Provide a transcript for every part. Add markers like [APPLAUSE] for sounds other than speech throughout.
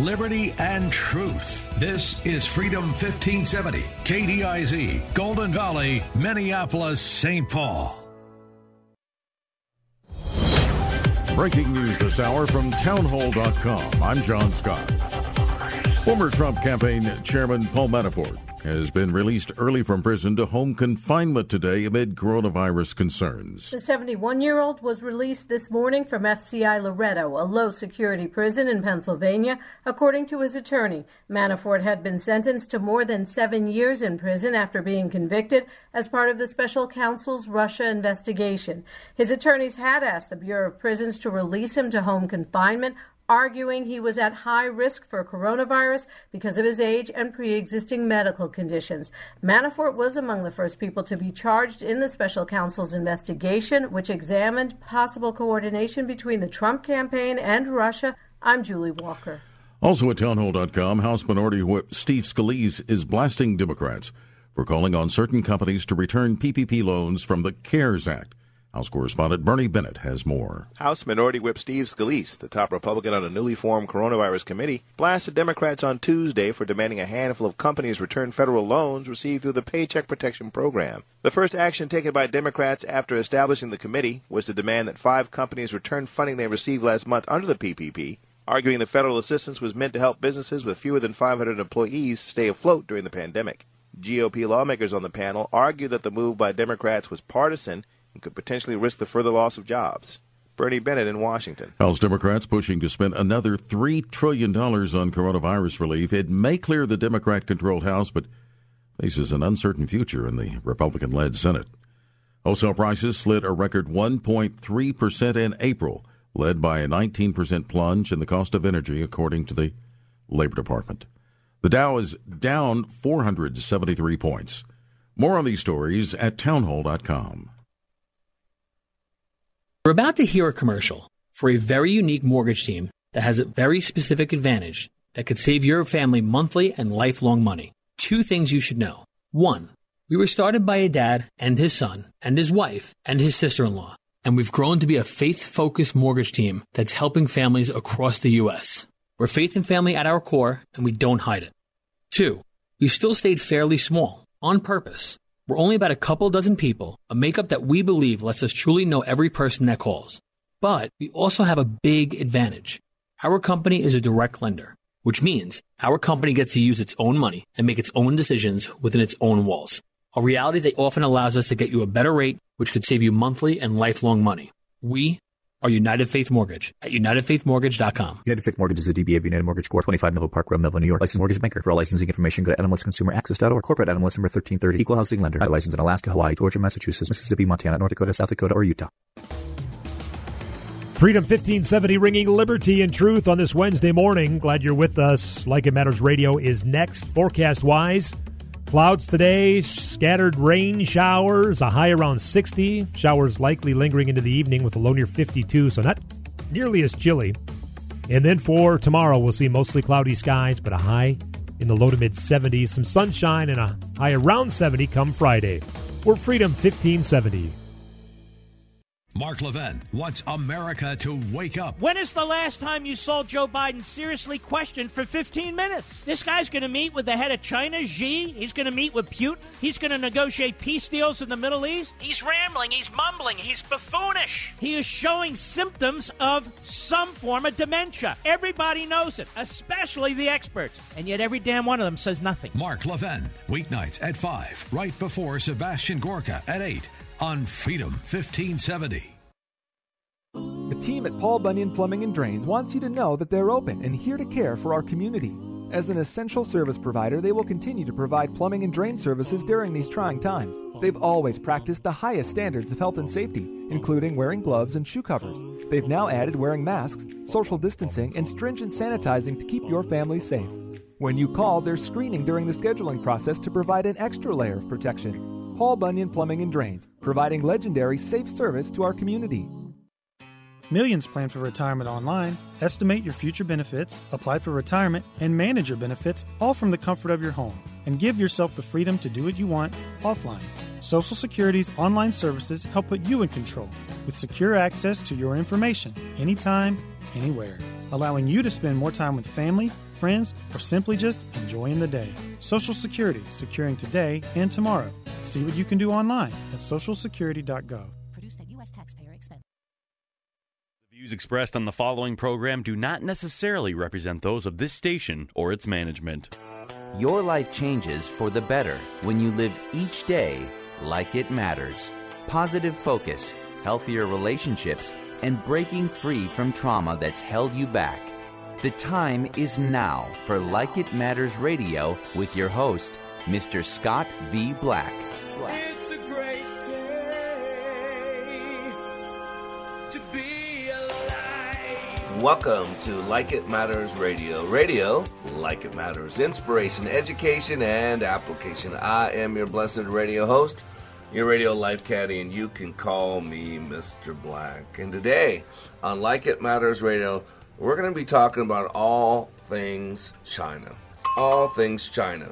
Liberty and truth. This is Freedom 1570, KDIZ, Golden Valley, Minneapolis, St. Paul. Breaking news this hour from townhall.com. I'm John Scott. Former Trump campaign chairman Paul Manafort has been released early from prison to home confinement today amid coronavirus concerns. The 71 year old was released this morning from FCI Loretto, a low security prison in Pennsylvania, according to his attorney. Manafort had been sentenced to more than seven years in prison after being convicted as part of the special counsel's Russia investigation. His attorneys had asked the Bureau of Prisons to release him to home confinement arguing he was at high risk for coronavirus because of his age and pre existing medical conditions. Manafort was among the first people to be charged in the special counsel's investigation, which examined possible coordination between the Trump campaign and Russia. I'm Julie Walker. Also at townhall.com, House Minority Whip Steve Scalise is blasting Democrats for calling on certain companies to return PPP loans from the CARES Act. House correspondent Bernie Bennett has more. House Minority Whip Steve Scalise, the top Republican on a newly formed coronavirus committee, blasted Democrats on Tuesday for demanding a handful of companies return federal loans received through the Paycheck Protection Program. The first action taken by Democrats after establishing the committee was to demand that five companies return funding they received last month under the PPP, arguing the federal assistance was meant to help businesses with fewer than 500 employees stay afloat during the pandemic. GOP lawmakers on the panel argued that the move by Democrats was partisan and could potentially risk the further loss of jobs. Bernie Bennett in Washington. House Democrats pushing to spend another $3 trillion on coronavirus relief. It may clear the Democrat controlled House, but faces an uncertain future in the Republican led Senate. Wholesale prices slid a record 1.3% in April, led by a 19% plunge in the cost of energy, according to the Labor Department. The Dow is down 473 points. More on these stories at townhall.com. We're about to hear a commercial for a very unique mortgage team that has a very specific advantage that could save your family monthly and lifelong money. Two things you should know. One, we were started by a dad and his son and his wife and his sister in law, and we've grown to be a faith focused mortgage team that's helping families across the U.S. We're faith and family at our core, and we don't hide it. Two, we've still stayed fairly small on purpose we're only about a couple dozen people, a makeup that we believe lets us truly know every person that calls. But we also have a big advantage. Our company is a direct lender, which means our company gets to use its own money and make its own decisions within its own walls. A reality that often allows us to get you a better rate, which could save you monthly and lifelong money. We are United Faith Mortgage at UnitedFaithMortgage.com. United Faith Mortgage is a DBA of United Mortgage Corp. 25 Melville Park Road, Melville, New York. Licensed mortgage banker. For all licensing information, go to NMLSConsumerAccess.org. Corporate NMLS number 1330. Equal housing lender. License in Alaska, Hawaii, Georgia, Massachusetts, Mississippi, Montana, North Dakota, South Dakota, or Utah. Freedom 1570 ringing liberty and truth on this Wednesday morning. Glad you're with us. Like It Matters Radio is next. Forecast wise, Clouds today, scattered rain showers, a high around 60. Showers likely lingering into the evening with a low near 52, so not nearly as chilly. And then for tomorrow, we'll see mostly cloudy skies, but a high in the low to mid 70s. Some sunshine and a high around 70 come Friday. We're Freedom 1570. Mark Levin wants America to wake up. When is the last time you saw Joe Biden seriously questioned for 15 minutes? This guy's going to meet with the head of China, Xi. He's going to meet with Putin. He's going to negotiate peace deals in the Middle East. He's rambling. He's mumbling. He's buffoonish. He is showing symptoms of some form of dementia. Everybody knows it, especially the experts. And yet every damn one of them says nothing. Mark Levin, weeknights at 5, right before Sebastian Gorka at 8 on Freedom 1570. The team at Paul Bunyan Plumbing and Drains wants you to know that they're open and here to care for our community. As an essential service provider, they will continue to provide plumbing and drain services during these trying times. They've always practiced the highest standards of health and safety including wearing gloves and shoe covers. They've now added wearing masks, social distancing, and stringent sanitizing to keep your family safe. When you call, there's screening during the scheduling process to provide an extra layer of protection. Paul Bunyan Plumbing and Drains, providing legendary safe service to our community. Millions plan for retirement online. Estimate your future benefits, apply for retirement, and manage your benefits all from the comfort of your home. And give yourself the freedom to do what you want offline. Social Security's online services help put you in control with secure access to your information anytime, anywhere, allowing you to spend more time with family, friends, or simply just enjoying the day. Social Security, securing today and tomorrow. See what you can do online at socialsecurity.gov. Produced at U.S. taxpayer expense. The views expressed on the following program do not necessarily represent those of this station or its management. Your life changes for the better when you live each day like it matters. Positive focus, healthier relationships, and breaking free from trauma that's held you back. The time is now for Like It Matters Radio with your host, Mr. Scott V. Black. It's a great day to be alive. Welcome to Like It Matters Radio. Radio, like it matters. Inspiration, education, and application. I am your blessed radio host, your radio life caddy, and you can call me Mr. Black. And today on Like It Matters Radio, we're going to be talking about all things China. All things China.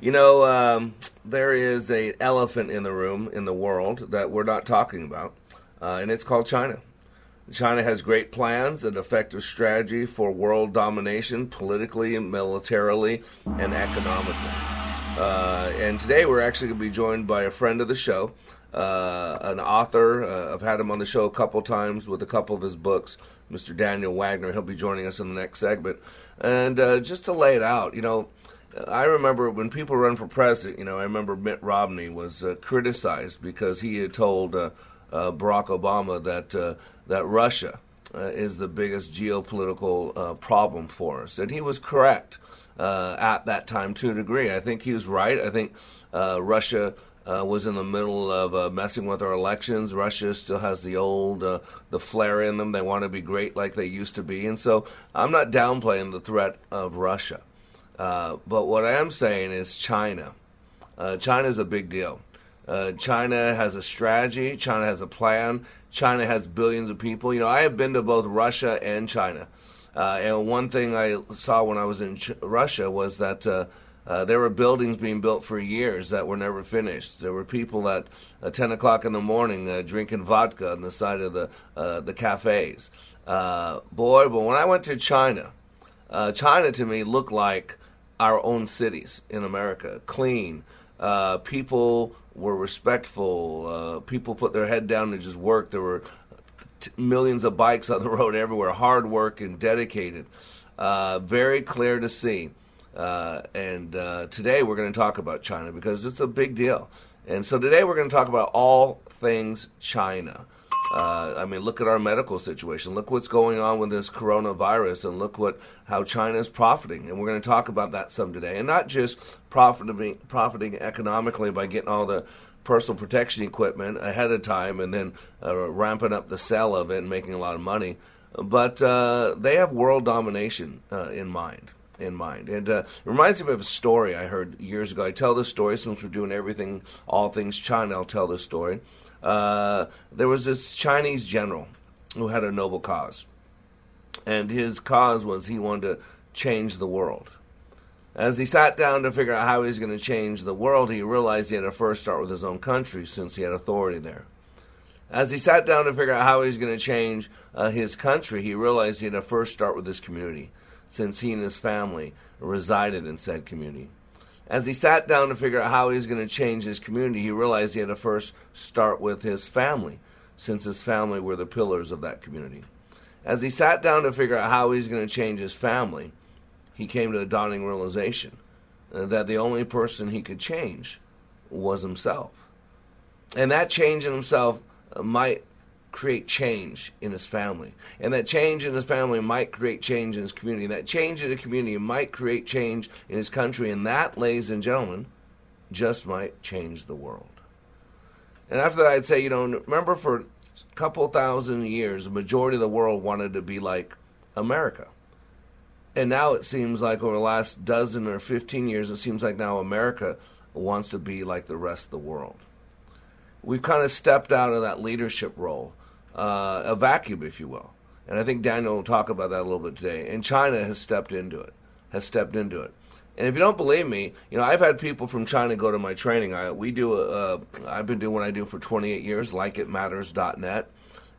You know, um, there is a elephant in the room in the world that we're not talking about, uh, and it's called China. China has great plans and effective strategy for world domination, politically, militarily, and economically. Uh, and today we're actually going to be joined by a friend of the show, uh, an author. Uh, I've had him on the show a couple times with a couple of his books, Mr. Daniel Wagner. He'll be joining us in the next segment. And uh, just to lay it out, you know, I remember when people run for president, you know, I remember Mitt Romney was uh, criticized because he had told uh, uh, Barack Obama that uh, that Russia uh, is the biggest geopolitical problem for us, and he was correct at that time to a degree. I think he was right. I think Russia. Was in the middle of messing with our elections. Russia still has the old, the flair in them. They want to be great like they used to be, and so I'm not downplaying the threat of Russia. Uh, but what I am saying is China. Uh, China is a big deal. Uh, China has a strategy. China has a plan. China has billions of people. You know, I have been to both Russia and China. Uh, and one thing I saw when I was in Ch- Russia was that uh, there were buildings being built for years that were never finished. There were people at 10 o'clock in the morning drinking vodka on the side of the the cafes. boy, but when I went to China, China to me looked like our own cities in America, clean. Uh, people were respectful. Uh, people put their head down and just worked. There were t- millions of bikes on the road everywhere. Hard work and dedicated. Uh, very clear to see. Uh, and uh, today we're going to talk about China because it's a big deal. And so today we're going to talk about all things China. Uh, I mean, look at our medical situation. Look what's going on with this coronavirus, and look what how China is profiting. And we're going to talk about that some today, and not just profiting profiting economically by getting all the personal protection equipment ahead of time and then uh, ramping up the sale of it and making a lot of money, but uh, they have world domination uh, in mind in mind. And uh, it reminds me of a story I heard years ago. I tell this story since we're doing everything, all things China. I'll tell this story. Uh, there was this Chinese general who had a noble cause, and his cause was he wanted to change the world. As he sat down to figure out how he was going to change the world, he realized he had to first start with his own country since he had authority there. As he sat down to figure out how he was going to change uh, his country, he realized he had to first start with his community since he and his family resided in said community. As he sat down to figure out how he was going to change his community, he realized he had to first start with his family, since his family were the pillars of that community. As he sat down to figure out how he was going to change his family, he came to the dawning realization uh, that the only person he could change was himself. And that change in himself uh, might create change in his family. And that change in his family might create change in his community. And that change in the community might create change in his country. And that, ladies and gentlemen, just might change the world. And after that, I'd say, you know, remember for a couple thousand years, the majority of the world wanted to be like America. And now it seems like over the last dozen or 15 years, it seems like now America wants to be like the rest of the world. We've kind of stepped out of that leadership role, uh, a vacuum, if you will. And I think Daniel will talk about that a little bit today. And China has stepped into it, has stepped into it. And if you don't believe me, you know, I've had people from China go to my training. I, we do, uh, I've been doing what I do for 28 years, likeitmatters.net.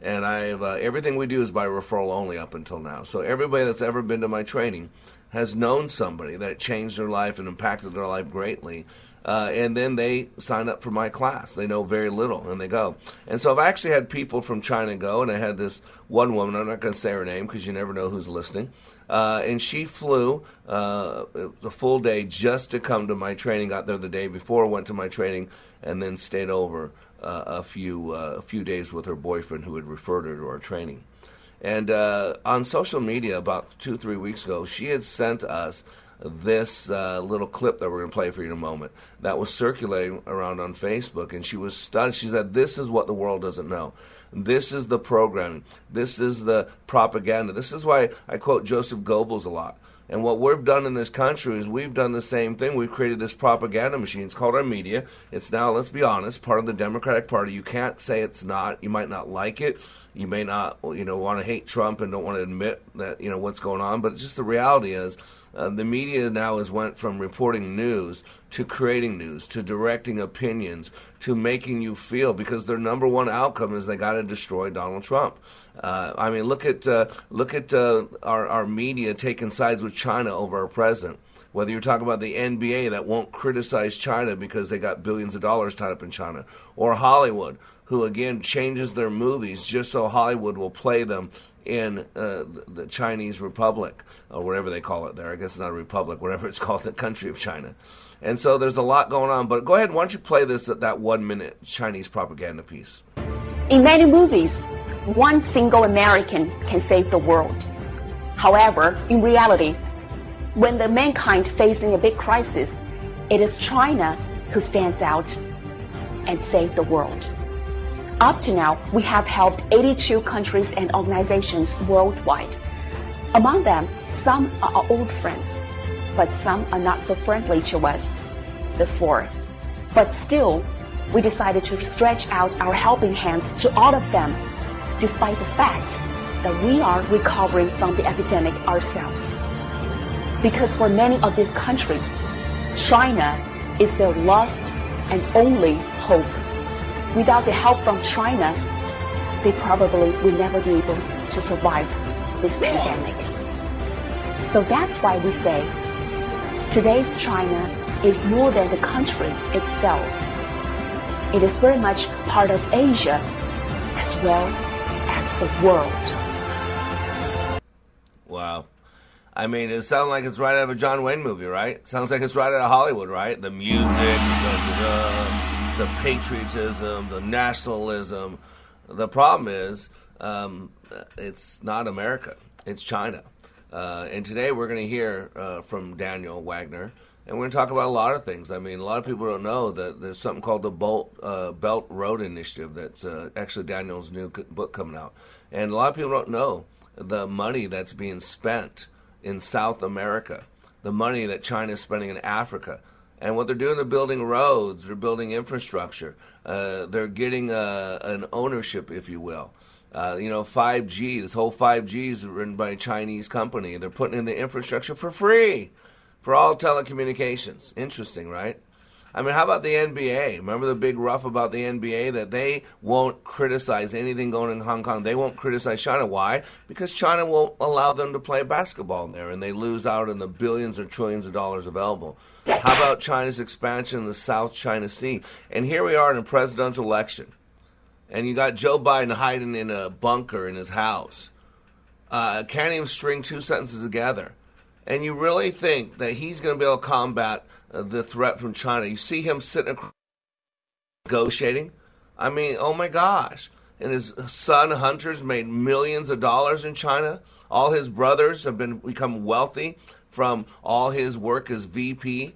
And I've, uh, everything we do is by referral only up until now. So everybody that's ever been to my training has known somebody that changed their life and impacted their life greatly. Uh, and then they sign up for my class. They know very little and they go. And so I've actually had people from China go, and I had this one woman, I'm not going to say her name because you never know who's listening. Uh, and she flew uh, the full day just to come to my training. Got there the day before, went to my training, and then stayed over uh, a few uh, a few days with her boyfriend who had referred her to our training. And uh, on social media, about two three weeks ago, she had sent us this uh, little clip that we're going to play for you in a moment that was circulating around on Facebook, and she was stunned. She said, "This is what the world doesn't know." This is the programming. This is the propaganda. This is why I quote Joseph Goebbels a lot. And what we've done in this country is we've done the same thing. We've created this propaganda machine. It's called our media. It's now, let's be honest, part of the Democratic Party. You can't say it's not. You might not like it. You may not, you know, want to hate Trump and don't want to admit that, you know, what's going on. But just the reality is uh, the media now has went from reporting news to creating news to directing opinions to making you feel because their number one outcome is they got to destroy Donald Trump. Uh, I mean, look at uh, look at uh, our our media taking sides with China over our president. Whether you're talking about the NBA that won't criticize China because they got billions of dollars tied up in China, or Hollywood, who again changes their movies just so Hollywood will play them in uh, the Chinese Republic, or whatever they call it there. I guess it's not a republic, whatever it's [LAUGHS] called, the country of China. And so there's a lot going on. But go ahead, why don't you play this that one minute Chinese propaganda piece? In many movies, one single American can save the world. However, in reality, when the mankind facing a big crisis, it is China who stands out and save the world. Up to now, we have helped 82 countries and organizations worldwide. Among them, some are our old friends, but some are not so friendly to us before. But still, we decided to stretch out our helping hands to all of them, despite the fact that we are recovering from the epidemic ourselves. Because for many of these countries, China is their last and only hope without the help from China, they probably will never be able to survive this pandemic. So that's why we say today's China is more than the country itself. It is very much part of Asia as well as the world. Wow. I mean, it sounds like it's right out of a John Wayne movie, right? Sounds like it's right out of Hollywood, right? The music, patriotism, the nationalism. The problem is, um, it's not America, it's China. Uh, and today we're going to hear uh, from Daniel Wagner, and we're going to talk about a lot of things. I mean, a lot of people don't know that there's something called the Bolt, uh, Belt Road Initiative that's uh, actually Daniel's new book coming out. And a lot of people don't know the money that's being spent in South America, the money that China is spending in Africa. And what they're doing, they're building roads, they're building infrastructure, uh, they're getting uh, an ownership, if you will. Uh, you know, 5G, this whole 5G is written by a Chinese company. They're putting in the infrastructure for free for all telecommunications. Interesting, right? I mean, how about the NBA? Remember the big rough about the NBA that they won't criticize anything going in Hong Kong. They won't criticize China. Why? Because China won't allow them to play basketball there, and they lose out on the billions or trillions of dollars available. How about China's expansion in the South China Sea? And here we are in a presidential election, and you got Joe Biden hiding in a bunker in his house. Uh, can't even string two sentences together. And you really think that he's going to be able to combat the threat from China? You see him sitting across negotiating. I mean, oh my gosh. And his son Hunter's made millions of dollars in China. All his brothers have been become wealthy from all his work as VP.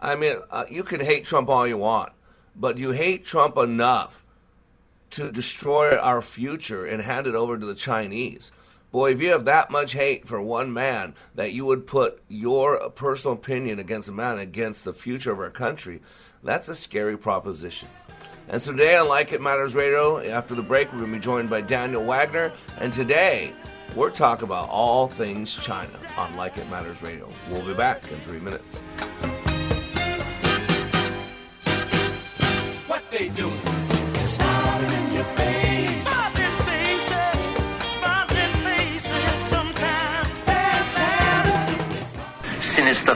I mean, uh, you can hate Trump all you want, but you hate Trump enough to destroy our future and hand it over to the Chinese. Boy, if you have that much hate for one man that you would put your personal opinion against a man against the future of our country, that's a scary proposition. And so today on Like It Matters Radio, after the break, we're going to be joined by Daniel Wagner. And today, we're talking about all things China on Like It Matters Radio. We'll be back in three minutes.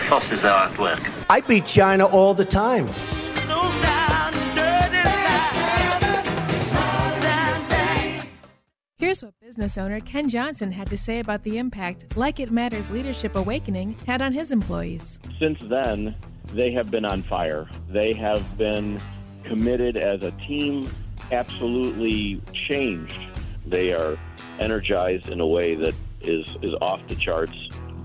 Forces are at work. I beat China all the time. No doubt. Dirty lies. Here's what business owner Ken Johnson had to say about the impact Like It Matters Leadership Awakening had on his employees. Since then, they have been on fire. They have been committed as a team, absolutely changed. They are energized in a way that is, is off the charts,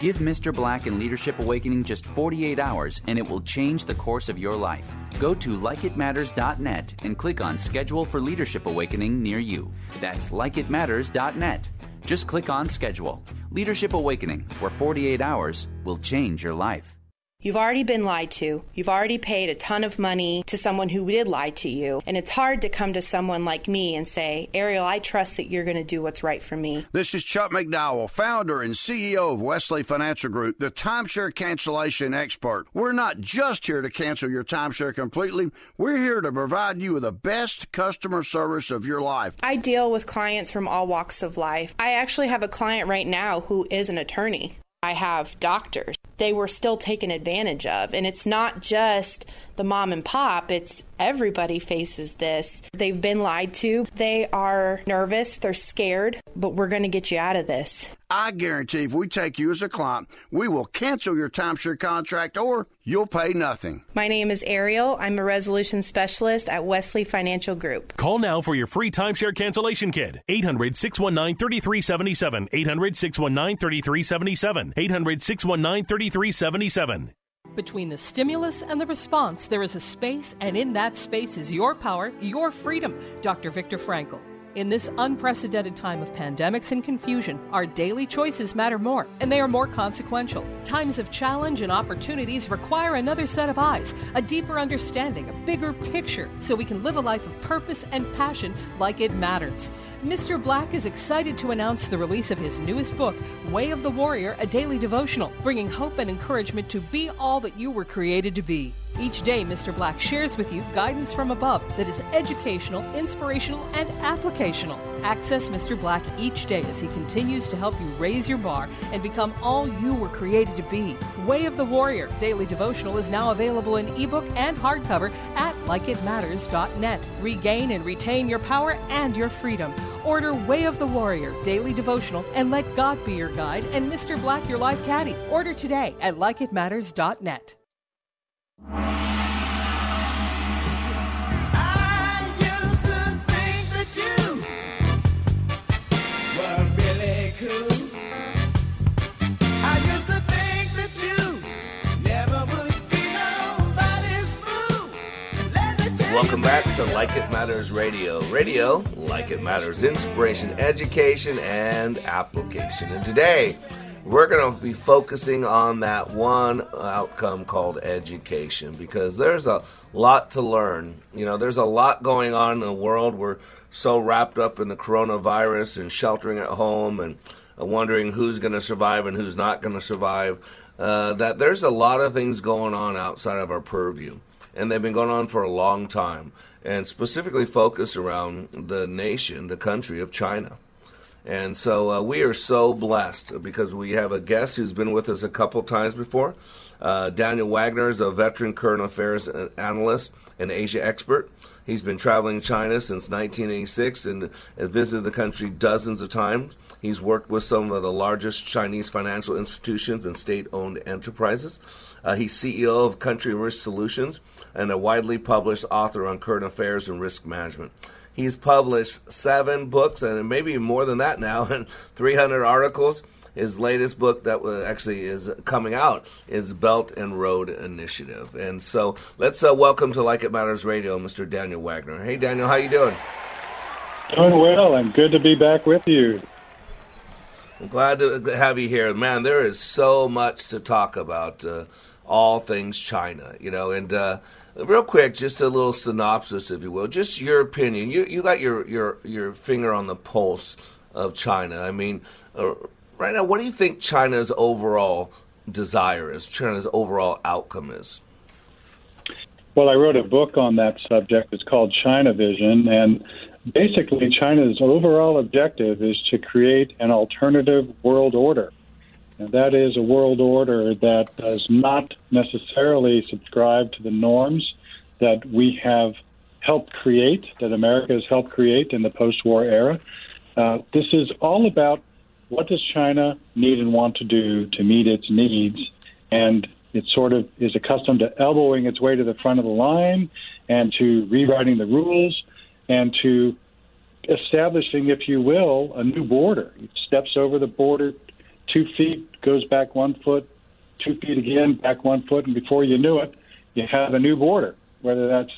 Give Mr. Black and Leadership Awakening just 48 hours, and it will change the course of your life. Go to likeitmatters.net and click on Schedule for Leadership Awakening near you. That's likeitmatters.net. Just click on Schedule. Leadership Awakening, where 48 hours will change your life. You've already been lied to. You've already paid a ton of money to someone who did lie to you. And it's hard to come to someone like me and say, Ariel, I trust that you're going to do what's right for me. This is Chuck McDowell, founder and CEO of Wesley Financial Group, the timeshare cancellation expert. We're not just here to cancel your timeshare completely, we're here to provide you with the best customer service of your life. I deal with clients from all walks of life. I actually have a client right now who is an attorney. I have doctors. They were still taken advantage of. And it's not just the mom and pop, it's everybody faces this. They've been lied to. They are nervous, they're scared, but we're going to get you out of this. I guarantee if we take you as a client, we will cancel your timeshare contract or you'll pay nothing. My name is Ariel. I'm a resolution specialist at Wesley Financial Group. Call now for your free timeshare cancellation kit. 800 619 3377. 800 619 3377. 800 619 3377. Between the stimulus and the response, there is a space, and in that space is your power, your freedom. Dr. Viktor Frankl. In this unprecedented time of pandemics and confusion, our daily choices matter more, and they are more consequential. Times of challenge and opportunities require another set of eyes, a deeper understanding, a bigger picture, so we can live a life of purpose and passion like it matters. Mr. Black is excited to announce the release of his newest book, Way of the Warrior, a daily devotional, bringing hope and encouragement to be all that you were created to be. Each day, Mr. Black shares with you guidance from above that is educational, inspirational, and applicational. Access Mr. Black each day as he continues to help you raise your bar and become all you were created to be. Way of the Warrior Daily Devotional is now available in ebook and hardcover at likeitmatters.net. Regain and retain your power and your freedom. Order Way of the Warrior Daily Devotional and let God be your guide and Mr. Black your life caddy. Order today at likeitmatters.net. Welcome back to Like It Matters Radio. Radio, like it matters, inspiration, education, and application. And today, we're going to be focusing on that one outcome called education because there's a lot to learn. You know, there's a lot going on in the world. We're so wrapped up in the coronavirus and sheltering at home and wondering who's going to survive and who's not going to survive. Uh, that there's a lot of things going on outside of our purview, and they've been going on for a long time, and specifically focused around the nation, the country of China. And so uh, we are so blessed because we have a guest who's been with us a couple times before. Uh, Daniel Wagner is a veteran current affairs analyst, and Asia expert. He's been traveling China since 1986 and has visited the country dozens of times. He's worked with some of the largest Chinese financial institutions and state owned enterprises. Uh, he's CEO of Country Risk Solutions and a widely published author on current affairs and risk management. He's published seven books and maybe more than that now, [LAUGHS] and 300 articles. His latest book that actually is coming out is Belt and Road Initiative. And so let's uh, welcome to Like It Matters Radio, Mr. Daniel Wagner. Hey, Daniel, how you doing? Doing well. I'm good to be back with you. I'm glad to have you here. Man, there is so much to talk about, uh, all things China, you know, and uh, real quick, just a little synopsis, if you will, just your opinion. You you got your your your finger on the pulse of China. I mean, uh, right now, what do you think China's overall desire is? China's overall outcome is? Well, I wrote a book on that subject. It's called China Vision, and basically, China's overall objective is to create an alternative world order. That is a world order that does not necessarily subscribe to the norms that we have helped create, that America has helped create in the post war era. Uh, this is all about what does China need and want to do to meet its needs, and it sort of is accustomed to elbowing its way to the front of the line and to rewriting the rules and to establishing, if you will, a new border. It steps over the border two feet, goes back one foot, two feet again, back one foot, and before you knew it, you have a new border. Whether that's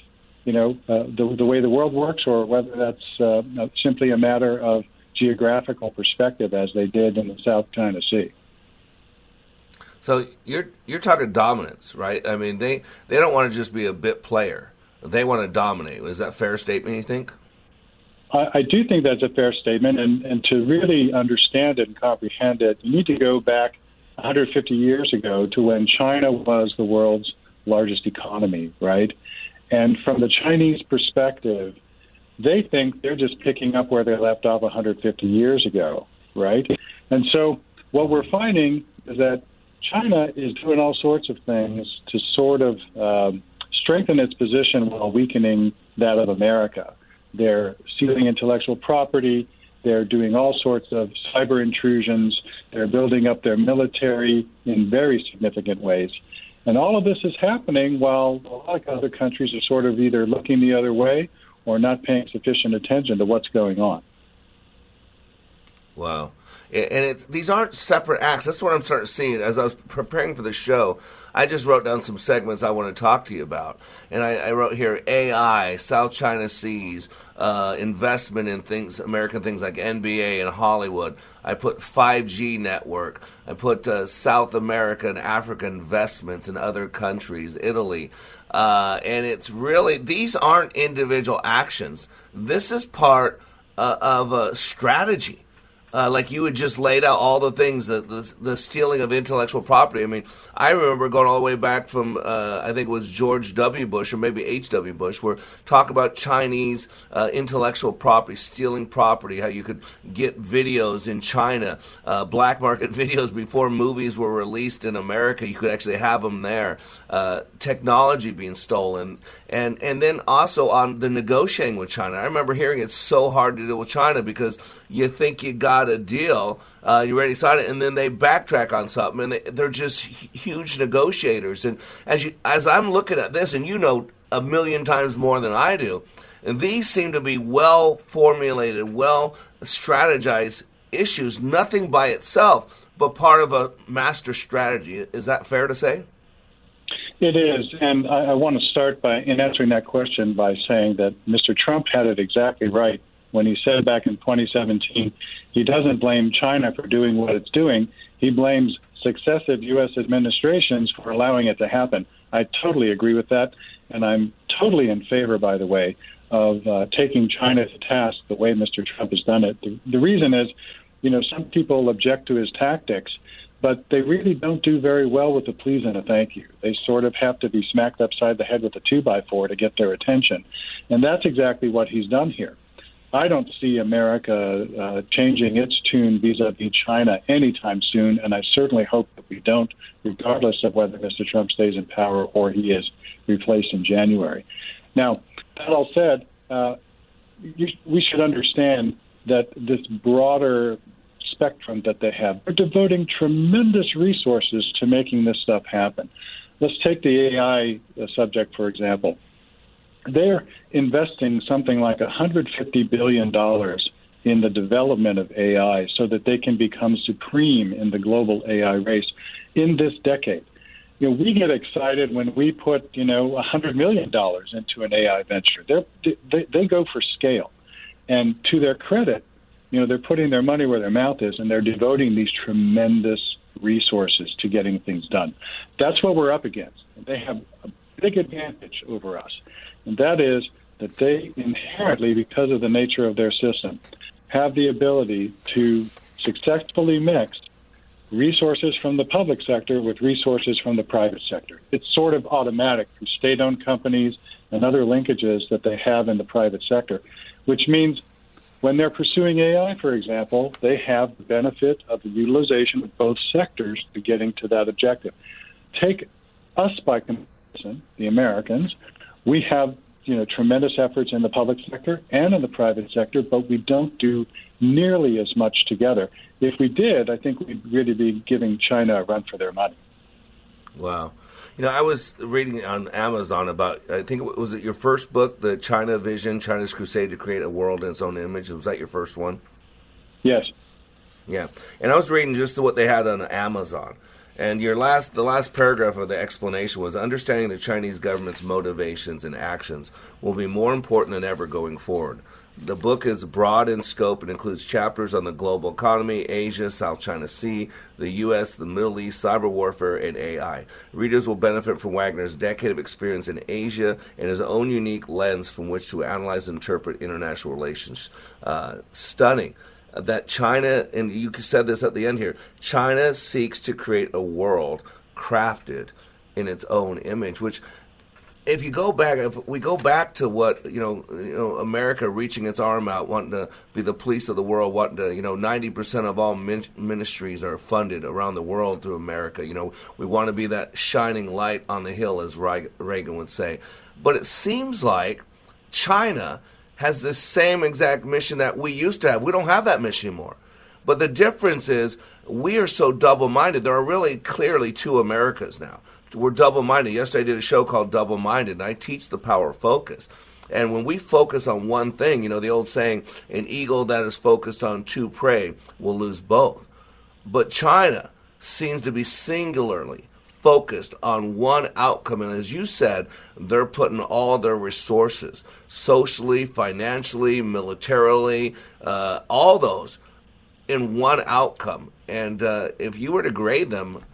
you know uh, the the way the world works, or whether that's uh, simply a matter of geographical perspective, as they did in the South China Sea. So you're you're talking dominance, right? I mean, they they don't want to just be a bit player; they want to dominate. Is that fair statement? You think? I, I do think that's a fair statement, and, and to really understand it and comprehend it, you need to go back 150 years ago to when China was the world's largest economy, right? And from the Chinese perspective, they think they're just picking up where they left off 150 years ago, right? And so what we're finding is that China is doing all sorts of things to sort of um, strengthen its position while weakening that of America. They're stealing intellectual property. They're doing all sorts of cyber intrusions. They're building up their military in very significant ways. And all of this is happening while a lot of other countries are sort of either looking the other way or not paying sufficient attention to what's going on. Wow. And it, these aren't separate acts. That's what I'm starting to see. As I was preparing for the show, I just wrote down some segments I want to talk to you about. And I, I wrote here AI, South China Seas, uh, investment in things, American things like NBA and Hollywood. I put 5G network. I put uh, South America and Africa investments in other countries, Italy. Uh, and it's really, these aren't individual actions. This is part uh, of a strategy uh, like you had just laid out all the things, that the, the stealing of intellectual property. I mean, I remember going all the way back from uh, I think it was George W. Bush or maybe H. W. Bush, where talk about Chinese uh, intellectual property, stealing property, how you could get videos in China, uh, black market [LAUGHS] videos before movies were released in America. You could actually have them there. Uh, technology being stolen, and and then also on the negotiating with China. I remember hearing it's so hard to deal with China because you think you got a deal, uh, you're ready to sign it, and then they backtrack on something, and they, they're just huge negotiators. And as you, as I'm looking at this, and you know a million times more than I do, and these seem to be well formulated, well strategized issues, nothing by itself, but part of a master strategy. Is that fair to say? It is, and I, I want to start by in answering that question by saying that Mr. Trump had it exactly right when he said back in 2017 he doesn't blame China for doing what it's doing. He blames successive U.S. administrations for allowing it to happen. I totally agree with that, and I'm totally in favor, by the way, of uh, taking China to task the way Mr. Trump has done it. The, the reason is, you know, some people object to his tactics, but they really don't do very well with a please and a thank you. They sort of have to be smacked upside the head with a two by four to get their attention, and that's exactly what he's done here. I don't see America uh, changing its tune vis-a-vis China anytime soon, and I certainly hope that we don't, regardless of whether Mr. Trump stays in power or he is replaced in January. Now, that all said, uh, you, we should understand that this broader spectrum that they have, they're devoting tremendous resources to making this stuff happen. Let's take the AI uh, subject, for example. They're investing something like $150 billion in the development of AI so that they can become supreme in the global AI race in this decade. You know, we get excited when we put, you know, $100 million into an AI venture. They're, they, they go for scale. And to their credit, you know, they're putting their money where their mouth is and they're devoting these tremendous resources to getting things done. That's what we're up against. They have a big advantage over us, and that is that they inherently, because of the nature of their system, have the ability to successfully mix resources from the public sector with resources from the private sector. It's sort of automatic through state owned companies and other linkages that they have in the private sector, which means when they're pursuing AI, for example, they have the benefit of the utilization of both sectors to getting to that objective. Take us by comparison, the Americans. We have you know tremendous efforts in the public sector and in the private sector, but we don't do nearly as much together. If we did, I think we'd really be giving China a run for their money. Wow. You know, I was reading on Amazon about, I think it was it your first book, The China Vision, China's Crusade to Create a World in Its Own Image? Was that your first one? Yes. Yeah. And I was reading just what they had on Amazon. And your last, the last paragraph of the explanation was understanding the Chinese government's motivations and actions will be more important than ever going forward. The book is broad in scope and includes chapters on the global economy, Asia, South China Sea, the U.S., the Middle East, cyber warfare, and AI. Readers will benefit from Wagner's decade of experience in Asia and his own unique lens from which to analyze and interpret international relations. Uh, stunning that China, and you said this at the end here, China seeks to create a world crafted in its own image, which if you go back, if we go back to what you know, you know, America reaching its arm out, wanting to be the police of the world, wanting to, you know, ninety percent of all min- ministries are funded around the world through America. You know, we want to be that shining light on the hill, as Reagan would say. But it seems like China has the same exact mission that we used to have. We don't have that mission anymore. But the difference is we are so double-minded. There are really clearly two Americas now we're double minded. Yesterday I did a show called Double Minded, and I teach the power of focus. And when we focus on one thing, you know, the old saying, an eagle that is focused on two prey will lose both. But China seems to be singularly focused on one outcome. And as you said, they're putting all their resources, socially, financially, militarily, uh, all those, in one outcome. And uh, if you were to grade them,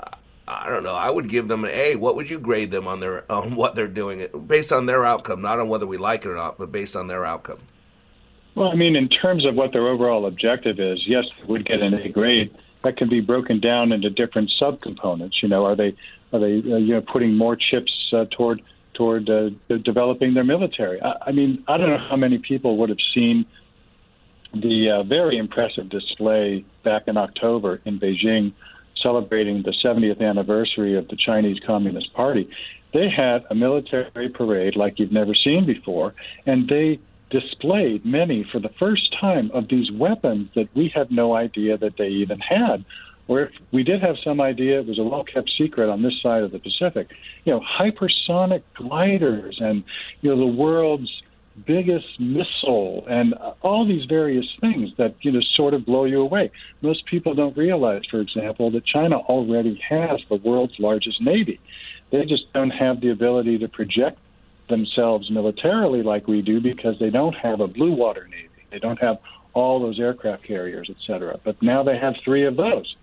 I don't know. I would give them an A. What would you grade them on their [LAUGHS] on what they're doing based on their outcome, not on whether we like it or not, but based on their outcome? Well, I mean, in terms of what their overall objective is, yes, they would get an A grade. That can be broken down into different subcomponents. You know, are they are they uh, you know putting more chips uh, toward toward uh, developing their military? I, I mean, I don't know how many people would have seen the very impressive display back in October in Beijing celebrating the 70th anniversary of the Chinese Communist Party, they had a military parade like you've never seen before, and they displayed many for the first time of these weapons that we had no idea that they even had. Or if we did have some idea, it was a well kept secret on this side of the Pacific. You know, hypersonic gliders and, you know, the world's biggest missile and all these various things that you know sort of blow you away. Most people don't realize, for example, that China already has the world's largest navy. They just don't have the ability to project themselves militarily like we do because they don't have a blue water navy. They don't have all those aircraft carriers, et cetera. But now they have three of those.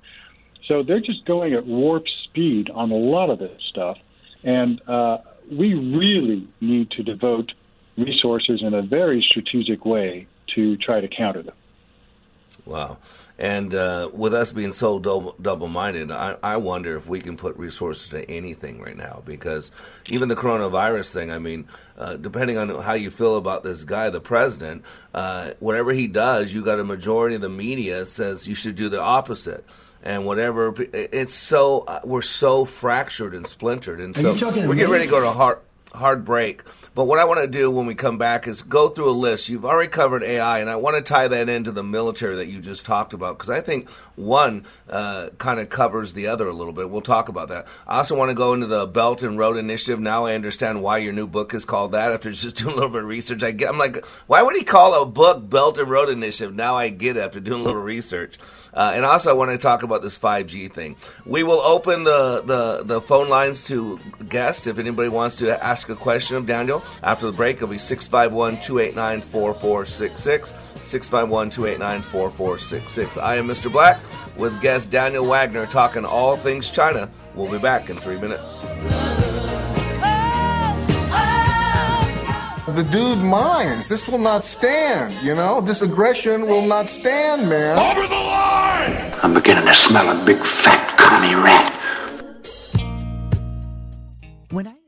So they're just going at warp speed on a lot of this stuff. And uh, we really need to devote resources in a very strategic way to try to counter them. Wow. And uh, with us being so double minded, I, I, wonder if we can put resources to anything right now. Because even the coronavirus thing, I mean, uh, depending on how you feel about this guy, the president, uh, whatever he does, you got a majority of the media says you should do the opposite. And whatever, it's so, uh, we're so fractured and splintered. And so we're getting ready to go to hard, hard break. But what I want to do when we come back is go through a list. You've already covered AI, and I want to tie that into the military that you just talked about because I think one uh, kind of covers the other a little bit. We'll talk about that. I also want to go into the Belt and Road Initiative. Now I understand why your new book is called that. After just [LAUGHS] doing a little bit of research, I get. I'm like, why would he call a book Belt and Road Initiative? Now I get it after doing a little research. Uh, and also, I want to talk about this 5G thing. We will open the, the, the phone lines to guests if anybody wants to ask a question of Daniel. After the break, it'll be 651 289 4466. 651 289 4466. I am Mr. Black with guest Daniel Wagner talking all things China. We'll be back in three minutes. The dude minds. This will not stand, you know? This aggression will not stand, man. Over the line! I'm beginning to smell a big fat commie rat.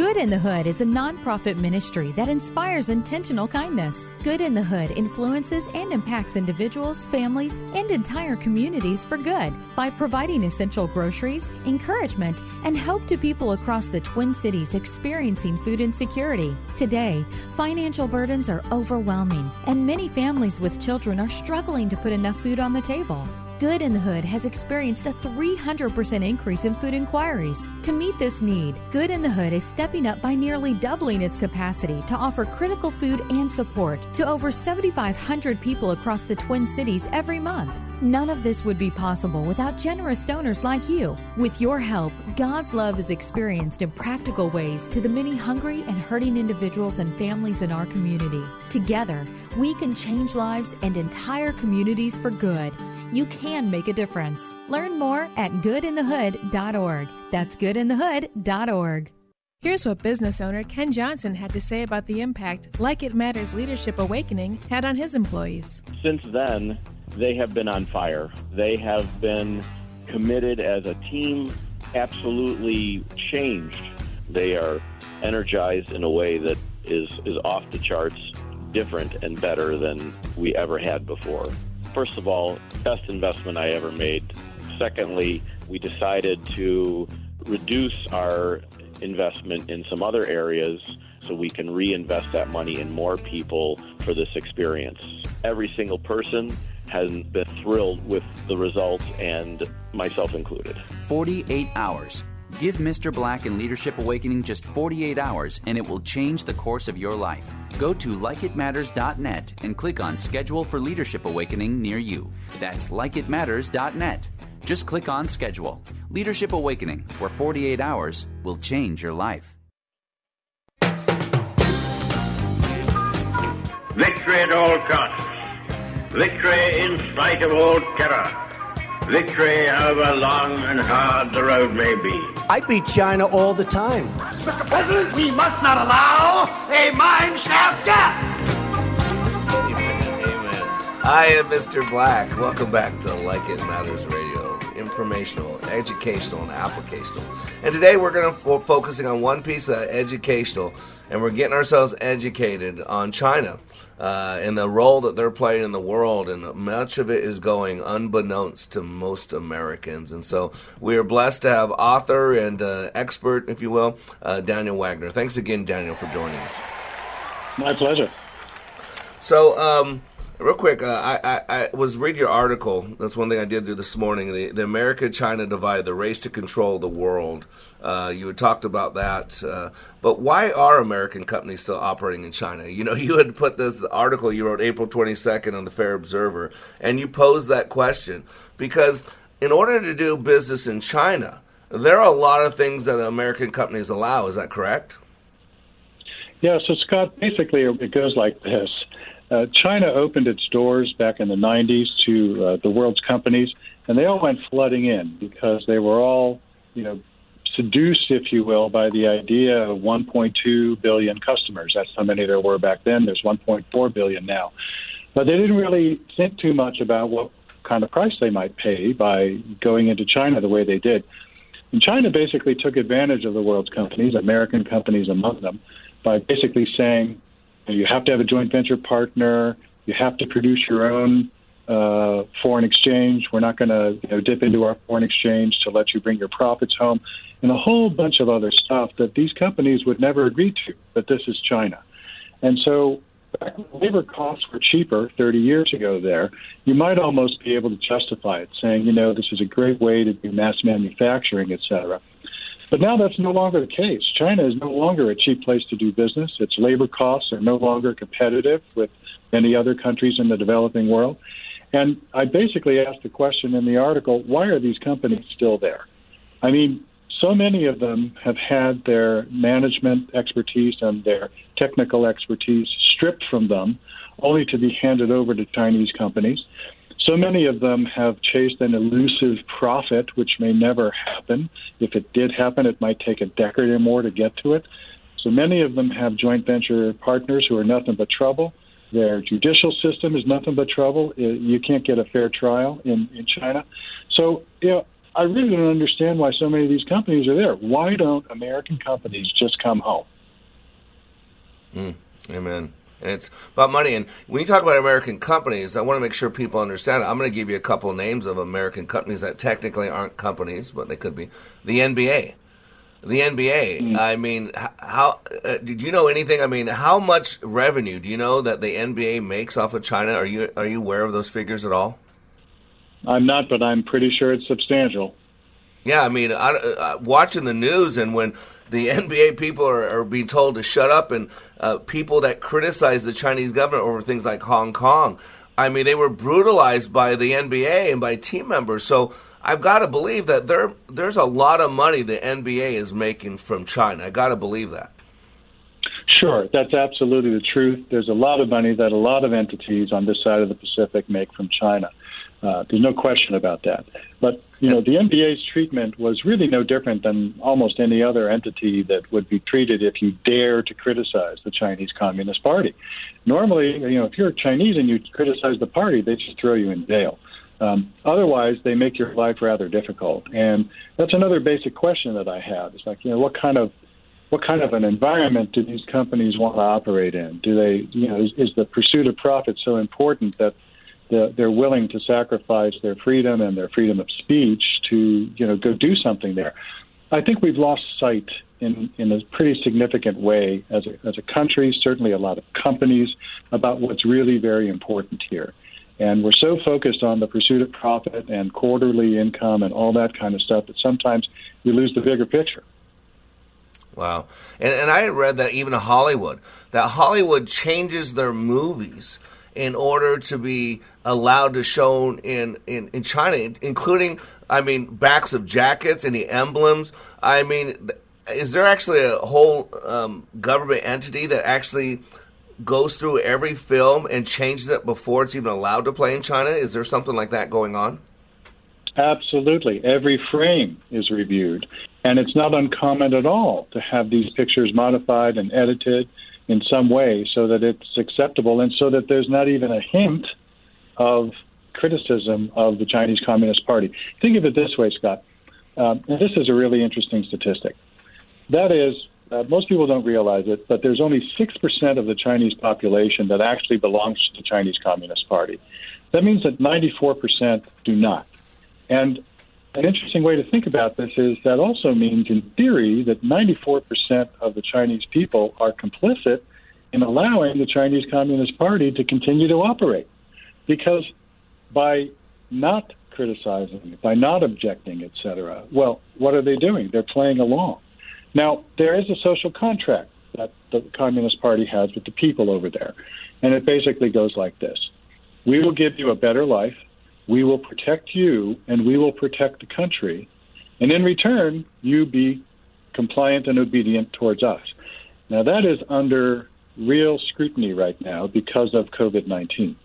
Good in the Hood is a nonprofit ministry that inspires intentional kindness. Good in the Hood influences and impacts individuals, families, and entire communities for good by providing essential groceries, encouragement, and hope to people across the Twin Cities experiencing food insecurity. Today, financial burdens are overwhelming, and many families with children are struggling to put enough food on the table. Good in the Hood has experienced a 300% increase in food inquiries. To meet this need, Good in the Hood is stepping up by nearly doubling its capacity to offer critical food and support to over 7,500 people across the Twin Cities every month. None of this would be possible without generous donors like you. With your help, God's love is experienced in practical ways to the many hungry and hurting individuals and families in our community. Together, we can change lives and entire communities for good. You can make a difference. Learn more at goodinthehood.org. That's goodinthehood.org. Here's what business owner Ken Johnson had to say about the impact Like It Matters Leadership Awakening had on his employees. Since then, they have been on fire. They have been committed as a team, absolutely changed. They are energized in a way that is, is off the charts, different and better than we ever had before. First of all, best investment I ever made. Secondly, we decided to reduce our investment in some other areas so we can reinvest that money in more people for this experience. Every single person has been thrilled with the results, and myself included. 48 hours. Give Mr. Black and Leadership Awakening just 48 hours, and it will change the course of your life. Go to likeitmatters.net and click on Schedule for Leadership Awakening near you. That's likeitmatters.net. Just click on Schedule. Leadership Awakening, where 48 hours will change your life. Victory at all costs. Victory in spite of all terror. Victory however long and hard the road may be. I beat China all the time. Mr. President, we must not allow a mine shaft death. I am Mr. Black. Welcome back to Like It Matters Radio. Informational, educational, and applicational. And today we're going to we're focusing on one piece of educational, and we're getting ourselves educated on China uh, and the role that they're playing in the world. And much of it is going unbeknownst to most Americans. And so we are blessed to have author and uh, expert, if you will, uh, Daniel Wagner. Thanks again, Daniel, for joining us. My pleasure. So, um, Real quick, uh, I, I, I was reading your article. That's one thing I did do this morning. The, the America-China divide, the race to control the world. Uh, you had talked about that, uh, but why are American companies still operating in China? You know, [LAUGHS] you had put this article you wrote April 22nd on the Fair Observer, and you posed that question because in order to do business in China, there are a lot of things that American companies allow. Is that correct? Yeah, so Scott, basically it goes like this. Uh, China opened its doors back in the 90s to uh, the world's companies, and they all went flooding in because they were all, you know, seduced, if you will, by the idea of 1.2 billion customers. That's how many there were back then. There's 1.4 billion now. But they didn't really think too much about what kind of price they might pay by going into China the way they did. And China basically took advantage of the world's companies, American companies among them, by basically saying you have to have a joint venture partner, you have to produce your own uh, foreign exchange. We're not going to you know, dip into our foreign exchange to let you bring your profits home, and a whole bunch of other stuff that these companies would never agree to. But this is China, and so labor costs were cheaper 30 years ago. There, you might almost be able to justify it, saying, you know, this is a great way to do mass manufacturing, et cetera. But now that's no longer the case. China is no longer a cheap place to do business. Its labor costs are no longer competitive with many other countries in the developing world. And I basically asked the question in the article why are these companies still there? I mean, so many of them have had their management expertise and their technical expertise stripped from them, only to be handed over to Chinese companies. So many of them have chased an elusive profit, which may never happen. If it did happen, it might take a decade or more to get to it. So many of them have joint venture partners who are nothing but trouble. Their judicial system is nothing but trouble. Uh, you can't get a fair trial in, in China. So, you know, I really don't understand why so many of these companies are there. Why don't American companies just come home? Mm, amen. And it's about money. And when you talk about American companies, I want to make sure people understand. I'm going to give you a couple names of American companies that technically aren't companies, but they could be. The NBA. The NBA. Mm. I mean, how uh, did you know anything? I mean, how much revenue do you know that the NBA makes off of China? Are you are you aware of those figures at all? I'm not, but I'm pretty sure it's substantial. Yeah, I mean, I, uh, watching the news and when the [LAUGHS] NBA people are, are being told to shut up, and uh, people that criticize the Chinese government over things like Hong Kong, I mean, they were brutalized by the NBA and by team members. So I've got to believe that there there's a lot of money the NBA is making from China. I got to believe that. Sure, that's absolutely the truth. There's a lot of money that a lot of entities on this side of the Pacific make from China. Uh, there's no question about that. But you know, the NBA's treatment was really no different than almost any other entity that would be treated if you dare to criticize the Chinese Communist Party. Normally, you know, if you're Chinese and you criticize the party, they just throw you in jail. Um, otherwise, they make your life rather difficult, and that's another basic question that I have. It's like, you know, what kind of what kind of an environment do these companies want to operate in? Do they, you know, is, is the pursuit of profit so important that they're willing to sacrifice their freedom and their freedom of speech to, you know, go do something there? I think we've lost sight in, in a pretty significant way as a, as a country, certainly a lot of companies, about what's really very important here. And we're so focused on the pursuit of profit and quarterly income and all that kind of stuff that sometimes we lose the bigger picture. Wow. And, and I read that even Hollywood, that Hollywood changes their movies in order to be allowed to show in, in, in China, including, I mean, backs of jackets and the emblems. I mean, is there actually a whole um, government entity that actually goes through every film and changes it before it's even allowed to play in China? Is there something like that going on? Absolutely. Every frame is reviewed. And it's not uncommon at all to have these pictures modified and edited in some way so that it's acceptable and so that there's not even a hint of criticism of the Chinese Communist Party. Think of it this way, Scott. Um, and this is a really interesting statistic. That is, uh, most people don't realize it, but there's only 6% of the Chinese population that actually belongs to the Chinese Communist Party. That means that 94% do not. And an interesting way to think about this is that also means, in theory, that 94% of the Chinese people are complicit in allowing the Chinese Communist Party to continue to operate. because by not criticizing, by not objecting, etc., well, what are they doing? They're playing along. Now, there is a social contract that the Communist Party has with the people over there, and it basically goes like this We will give you a better life, we will protect you, and we will protect the country, and in return, you be compliant and obedient towards us. Now, that is under real scrutiny right now because of COVID 19.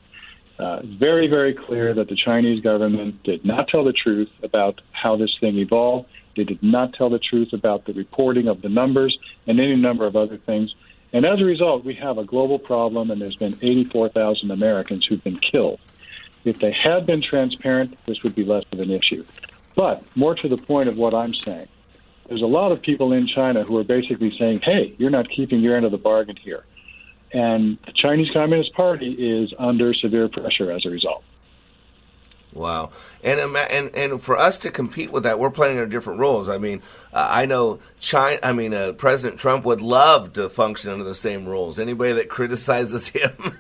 Uh, very, very clear that the Chinese government did not tell the truth about how this thing evolved. They did not tell the truth about the reporting of the numbers and any number of other things. And as a result, we have a global problem, and there's been 84,000 Americans who've been killed. If they had been transparent, this would be less of an issue. But more to the point of what I'm saying, there's a lot of people in China who are basically saying, hey, you're not keeping your end of the bargain here. And the Chinese Communist Party is under severe pressure as a result. Wow, and and and for us to compete with that, we're playing our different roles. I mean, uh, I know China. I mean, uh, President Trump would love to function under the same rules. Anybody that criticizes [LAUGHS] him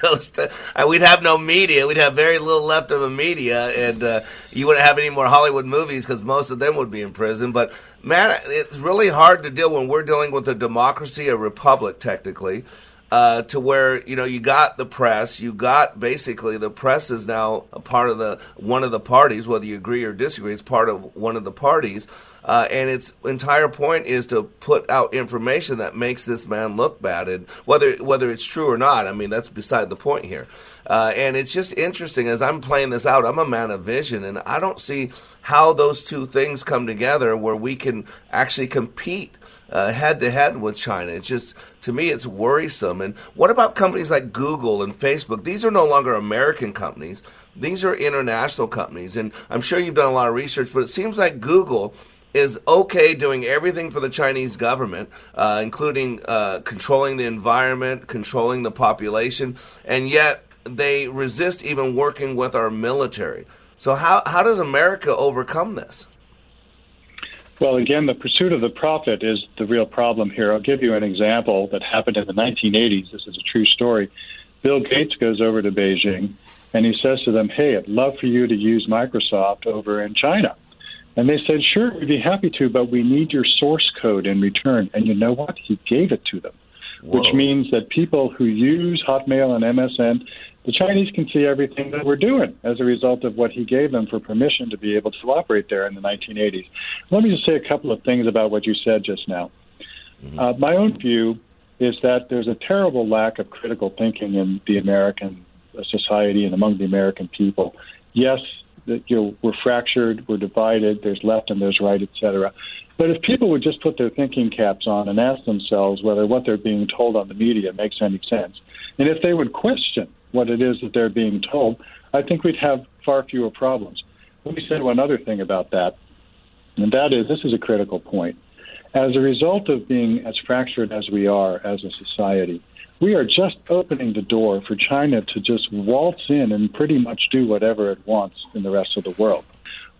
goes to. Uh, we'd have no media. We'd have very little left of a media, and uh, you wouldn't have any more Hollywood movies because most of them would be in prison. But man, it's really hard to deal when we're dealing with a democracy, a republic, technically uh, to where you know you got the press, you got basically the press is now a part of the one of the parties, whether you agree or disagree, it's part of one of the parties, uh, and its entire point is to put out information that makes this man look bad, and whether whether it's true or not, I mean that's beside the point here. Uh, and it's just interesting as I'm playing this out. I'm a man of vision, and I don't see how those two things come together where we can actually compete head to head with China. It's just to me, it's worrisome. And what about companies like Google and Facebook? These are no longer American companies. These are international companies. And I'm sure you've done a lot of research, but it seems like Google is okay doing everything for the Chinese government, uh, including uh, controlling the environment, controlling the population, and yet they resist even working with our military. So, how, how does America overcome this? Well, again, the pursuit of the profit is the real problem here. I'll give you an example that happened in the 1980s. This is a true story. Bill Gates goes over to Beijing and he says to them, Hey, I'd love for you to use Microsoft over in China. And they said, Sure, we'd be happy to, but we need your source code in return. And you know what? He gave it to them, Whoa. which means that people who use Hotmail and MSN the Chinese can see everything that we're doing as a result of what he gave them for permission to be able to operate there in the 1980s. Let me just say a couple of things about what you said just now. Mm-hmm. Uh, my own view is that there's a terrible lack of critical thinking in the American society and among the American people. Yes, that you know, we're fractured, we're divided, there's left and there's right, etc. But if people would just put their thinking caps on and ask themselves whether what they're being told on the media makes any sense, and if they would question what it is that they're being told, I think we'd have far fewer problems. Let me say one other thing about that, and that is this is a critical point. As a result of being as fractured as we are as a society, we are just opening the door for China to just waltz in and pretty much do whatever it wants in the rest of the world.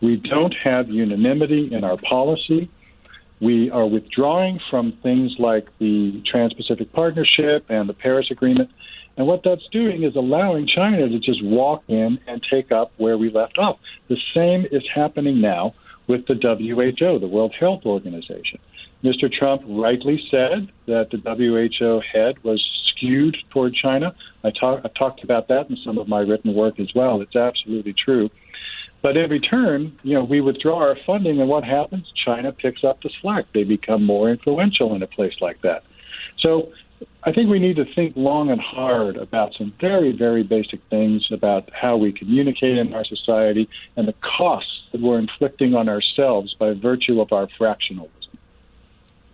We don't have unanimity in our policy. We are withdrawing from things like the Trans Pacific Partnership and the Paris Agreement and what that's doing is allowing China to just walk in and take up where we left off. The same is happening now with the WHO, the World Health Organization. Mr. Trump rightly said that the WHO head was skewed toward China. I, talk, I talked about that in some of my written work as well. It's absolutely true. But in return, you know, we withdraw our funding, and what happens? China picks up the slack. They become more influential in a place like that. So I think we need to think long and hard about some very, very basic things about how we communicate in our society and the costs that we're inflicting on ourselves by virtue of our fractionalism.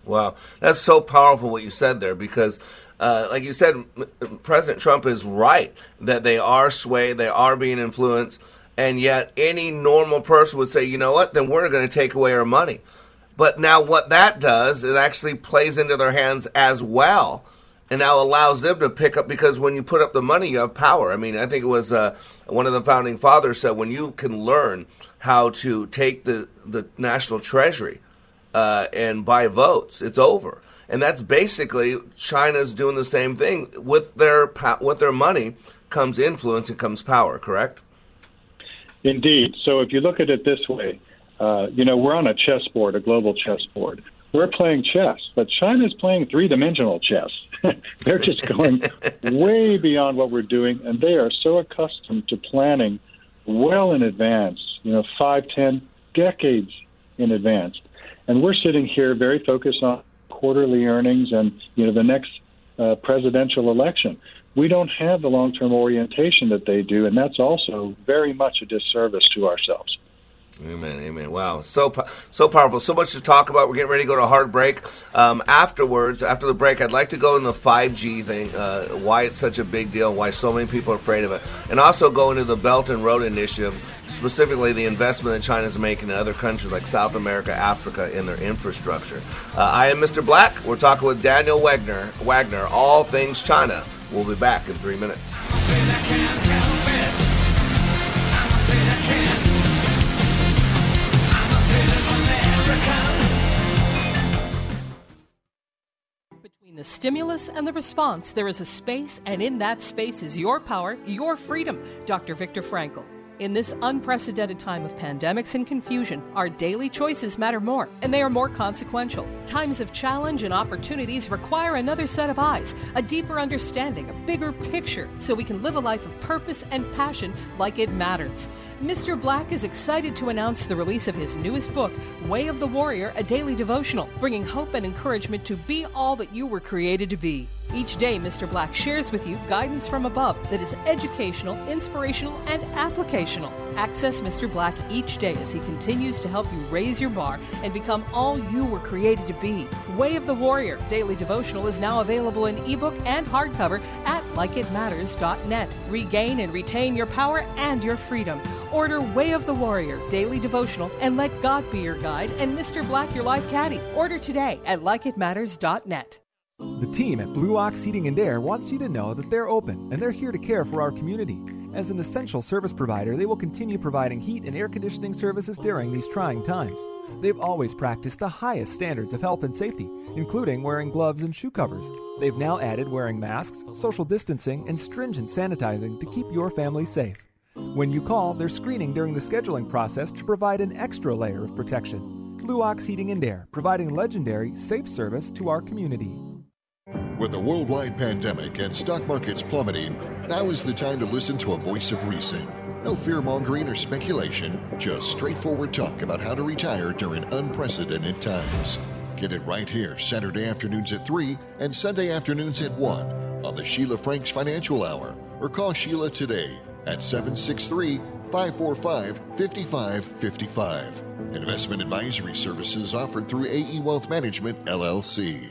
Wow, that's so powerful what you said there because. Uh, like you said, President Trump is right that they are swayed, they are being influenced, and yet any normal person would say, you know what, then we're going to take away our money. But now what that does, it actually plays into their hands as well and now allows them to pick up because when you put up the money, you have power. I mean, I think it was uh, one of the founding fathers said when you can learn how to take the the national treasury uh, and buy votes, it's over. and that's basically China's doing the same thing with their with their money comes influence and comes power. Correct? Indeed. So if you look at it this way, uh, you know, we're on a chessboard, a global chessboard. We're playing chess, but China's playing three dimensional chess. [LAUGHS] They're just going way beyond what we're doing, and they are so accustomed to planning well in advance, you know, five, ten decades in advance. And we're sitting here very focused on quarterly earnings and, you know, the next uh, presidential election. We don't have the long term orientation that they do, and that's also very much a disservice to ourselves. Amen, amen. Wow, so so powerful, so much to talk about. We're getting ready to go to a hard break. Um, afterwards, after the break, I'd like to go into the 5G thing, uh, why it's such a big deal, why so many people are afraid of it, and also go into the Belt and Road Initiative, specifically the investment that China is making in other countries like South America, Africa, in their infrastructure. Uh, I am Mr. Black. We're talking with Daniel Wagner, Wagner, all things China. We'll be back in three minutes. The stimulus and the response, there is a space, and in that space is your power, your freedom. Dr. Viktor Frankl. In this unprecedented time of pandemics and confusion, our daily choices matter more, and they are more consequential. Times of challenge and opportunities require another set of eyes, a deeper understanding, a bigger picture, so we can live a life of purpose and passion like it matters. Mr. Black is excited to announce the release of his newest book, Way of the Warrior, a daily devotional, bringing hope and encouragement to be all that you were created to be. Each day, Mr. Black shares with you guidance from above that is educational, inspirational, and applicational. Access Mr. Black each day as he continues to help you raise your bar and become all you were created to be. Way of the Warrior Daily Devotional is now available in ebook and hardcover at likeitmatters.net. Regain and retain your power and your freedom. Order Way of the Warrior Daily Devotional and let God be your guide and Mr. Black your life caddy. Order today at likeitmatters.net. The team at Blue Ox Heating and Air wants you to know that they're open and they're here to care for our community. As an essential service provider, they will continue providing heat and air conditioning services during these trying times. They've always practiced the highest standards of health and safety, including wearing gloves and shoe covers. They've now added wearing masks, social distancing, and stringent sanitizing to keep your family safe. When you call, they're screening during the scheduling process to provide an extra layer of protection. Blue Ox Heating and Air, providing legendary, safe service to our community. With a worldwide pandemic and stock markets plummeting, now is the time to listen to a voice of reason. No fear mongering or speculation, just straightforward talk about how to retire during unprecedented times. Get it right here, Saturday afternoons at 3 and Sunday afternoons at 1 on the Sheila Franks Financial Hour, or call Sheila today at 763 545 5555. Investment advisory services offered through AE Wealth Management, LLC.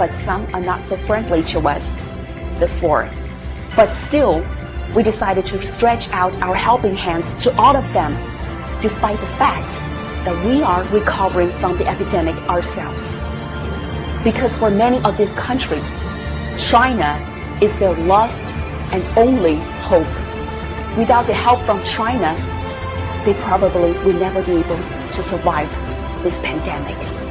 but some are not so friendly to us before. But still, we decided to stretch out our helping hands to all of them, despite the fact that we are recovering from the epidemic ourselves. Because for many of these countries, China is their last and only hope. Without the help from China, they probably will never be able to survive this pandemic.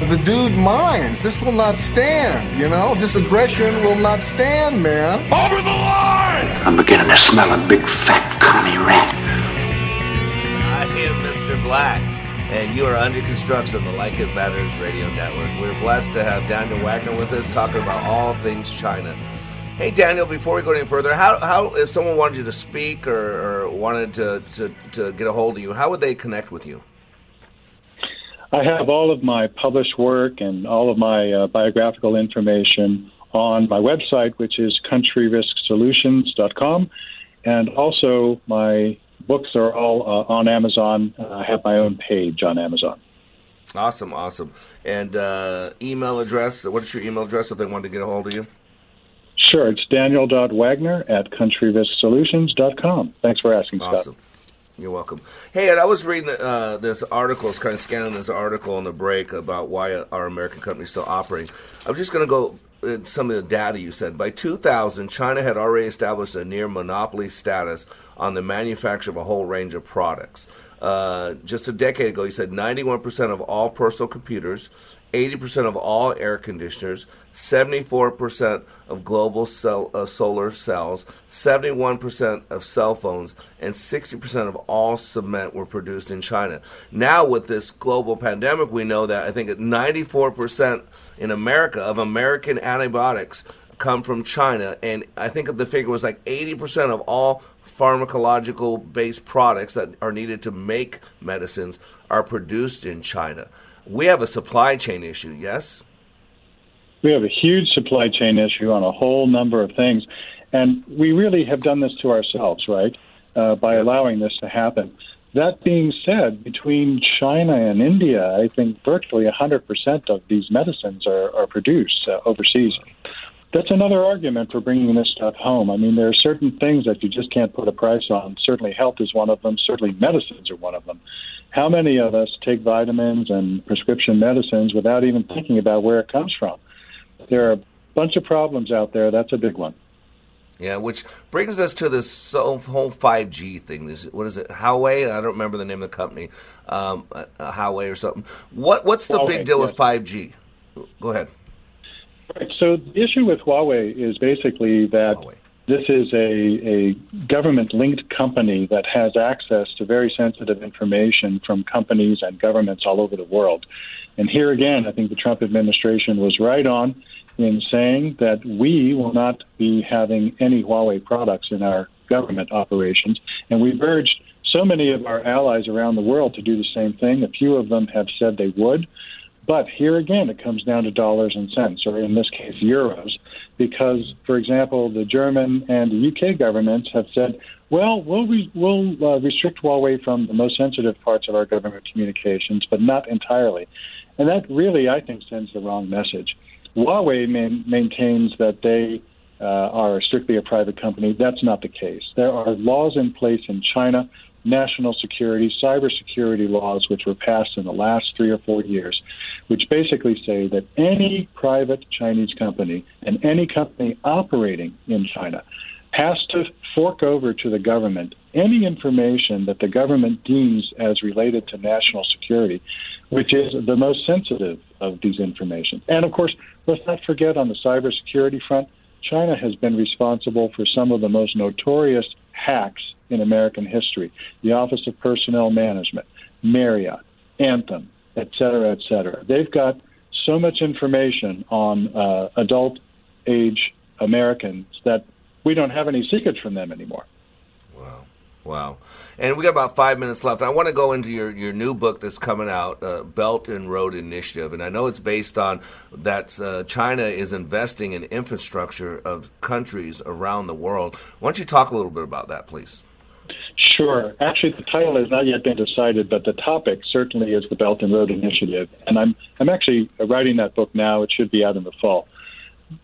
The dude minds. This will not stand, you know? This aggression will not stand, man. Over the line! I'm beginning to smell a big fat commie rat. I am Mr. Black. and you are under construction on the Like It Matters Radio Network. We're blessed to have Daniel Wagner with us talking about all things China. Hey, Daniel, before we go any further, how, how if someone wanted you to speak or, or wanted to, to, to get a hold of you, how would they connect with you? I have all of my published work and all of my uh, biographical information on my website, which is countryrisksolutions.com. And also, my books are all uh, on Amazon. I have my own page on Amazon. Awesome, awesome. And uh, email address, what is your email address if they want to get a hold of you? Sure, it's daniel.wagner at countryrisksolutions.com. Thanks for asking, Awesome. You're welcome. Hey, and I was reading uh, this article, kind of scanning this article on the break about why our American companies still operating. I'm just going to go uh, some of the data you said. By 2000, China had already established a near monopoly status on the manufacture of a whole range of products. Uh, just a decade ago, he said 91% of all personal computers, 80% of all air conditioners, 74% of global cell, uh, solar cells, 71% of cell phones, and 60% of all cement were produced in China. Now, with this global pandemic, we know that I think 94% in America of American antibiotics come from China, and I think the figure was like 80% of all pharmacological based products that are needed to make medicines are produced in China. We have a supply chain issue, yes? We have a huge supply chain issue on a whole number of things. And we really have done this to ourselves, right? Uh, by allowing this to happen. That being said, between China and India, I think virtually 100% of these medicines are, are produced uh, overseas. That's another argument for bringing this stuff home. I mean, there are certain things that you just can't put a price on. Certainly, health is one of them. Certainly, medicines are one of them. How many of us take vitamins and prescription medicines without even thinking about where it comes from? There are a bunch of problems out there. That's a big one. Yeah, which brings us to this whole 5G thing. This what is it? Huawei? I don't remember the name of the company. Um, uh, Huawei or something. What What's the Huawei, big deal with 5G? Go ahead. Right. So the issue with Huawei is basically that this is a, a government linked company that has access to very sensitive information from companies and governments all over the world. And here again, I think the Trump administration was right on in saying that we will not be having any Huawei products in our government operations. And we've urged so many of our allies around the world to do the same thing. A few of them have said they would. But here again, it comes down to dollars and cents, or in this case, euros, because, for example, the German and the UK governments have said, well, we'll, re- we'll uh, restrict Huawei from the most sensitive parts of our government communications, but not entirely. And that really, I think, sends the wrong message. Huawei main, maintains that they uh, are strictly a private company. That's not the case. There are laws in place in China, national security, cybersecurity laws, which were passed in the last three or four years, which basically say that any private Chinese company and any company operating in China has to fork over to the government any information that the government deems as related to national security, which is the most sensitive of these information. And of course, let's not forget on the cybersecurity front, China has been responsible for some of the most notorious hacks in American history. The Office of Personnel Management, Marriott, Anthem, et cetera, et cetera. They've got so much information on uh, adult age Americans that we don't have any secrets from them anymore. Wow. Wow. And we got about five minutes left. I want to go into your, your new book that's coming out, uh, Belt and Road Initiative. And I know it's based on that uh, China is investing in infrastructure of countries around the world. Why don't you talk a little bit about that, please? Sure. Actually, the title has not yet been decided, but the topic certainly is the Belt and Road Initiative. And I'm, I'm actually writing that book now. It should be out in the fall.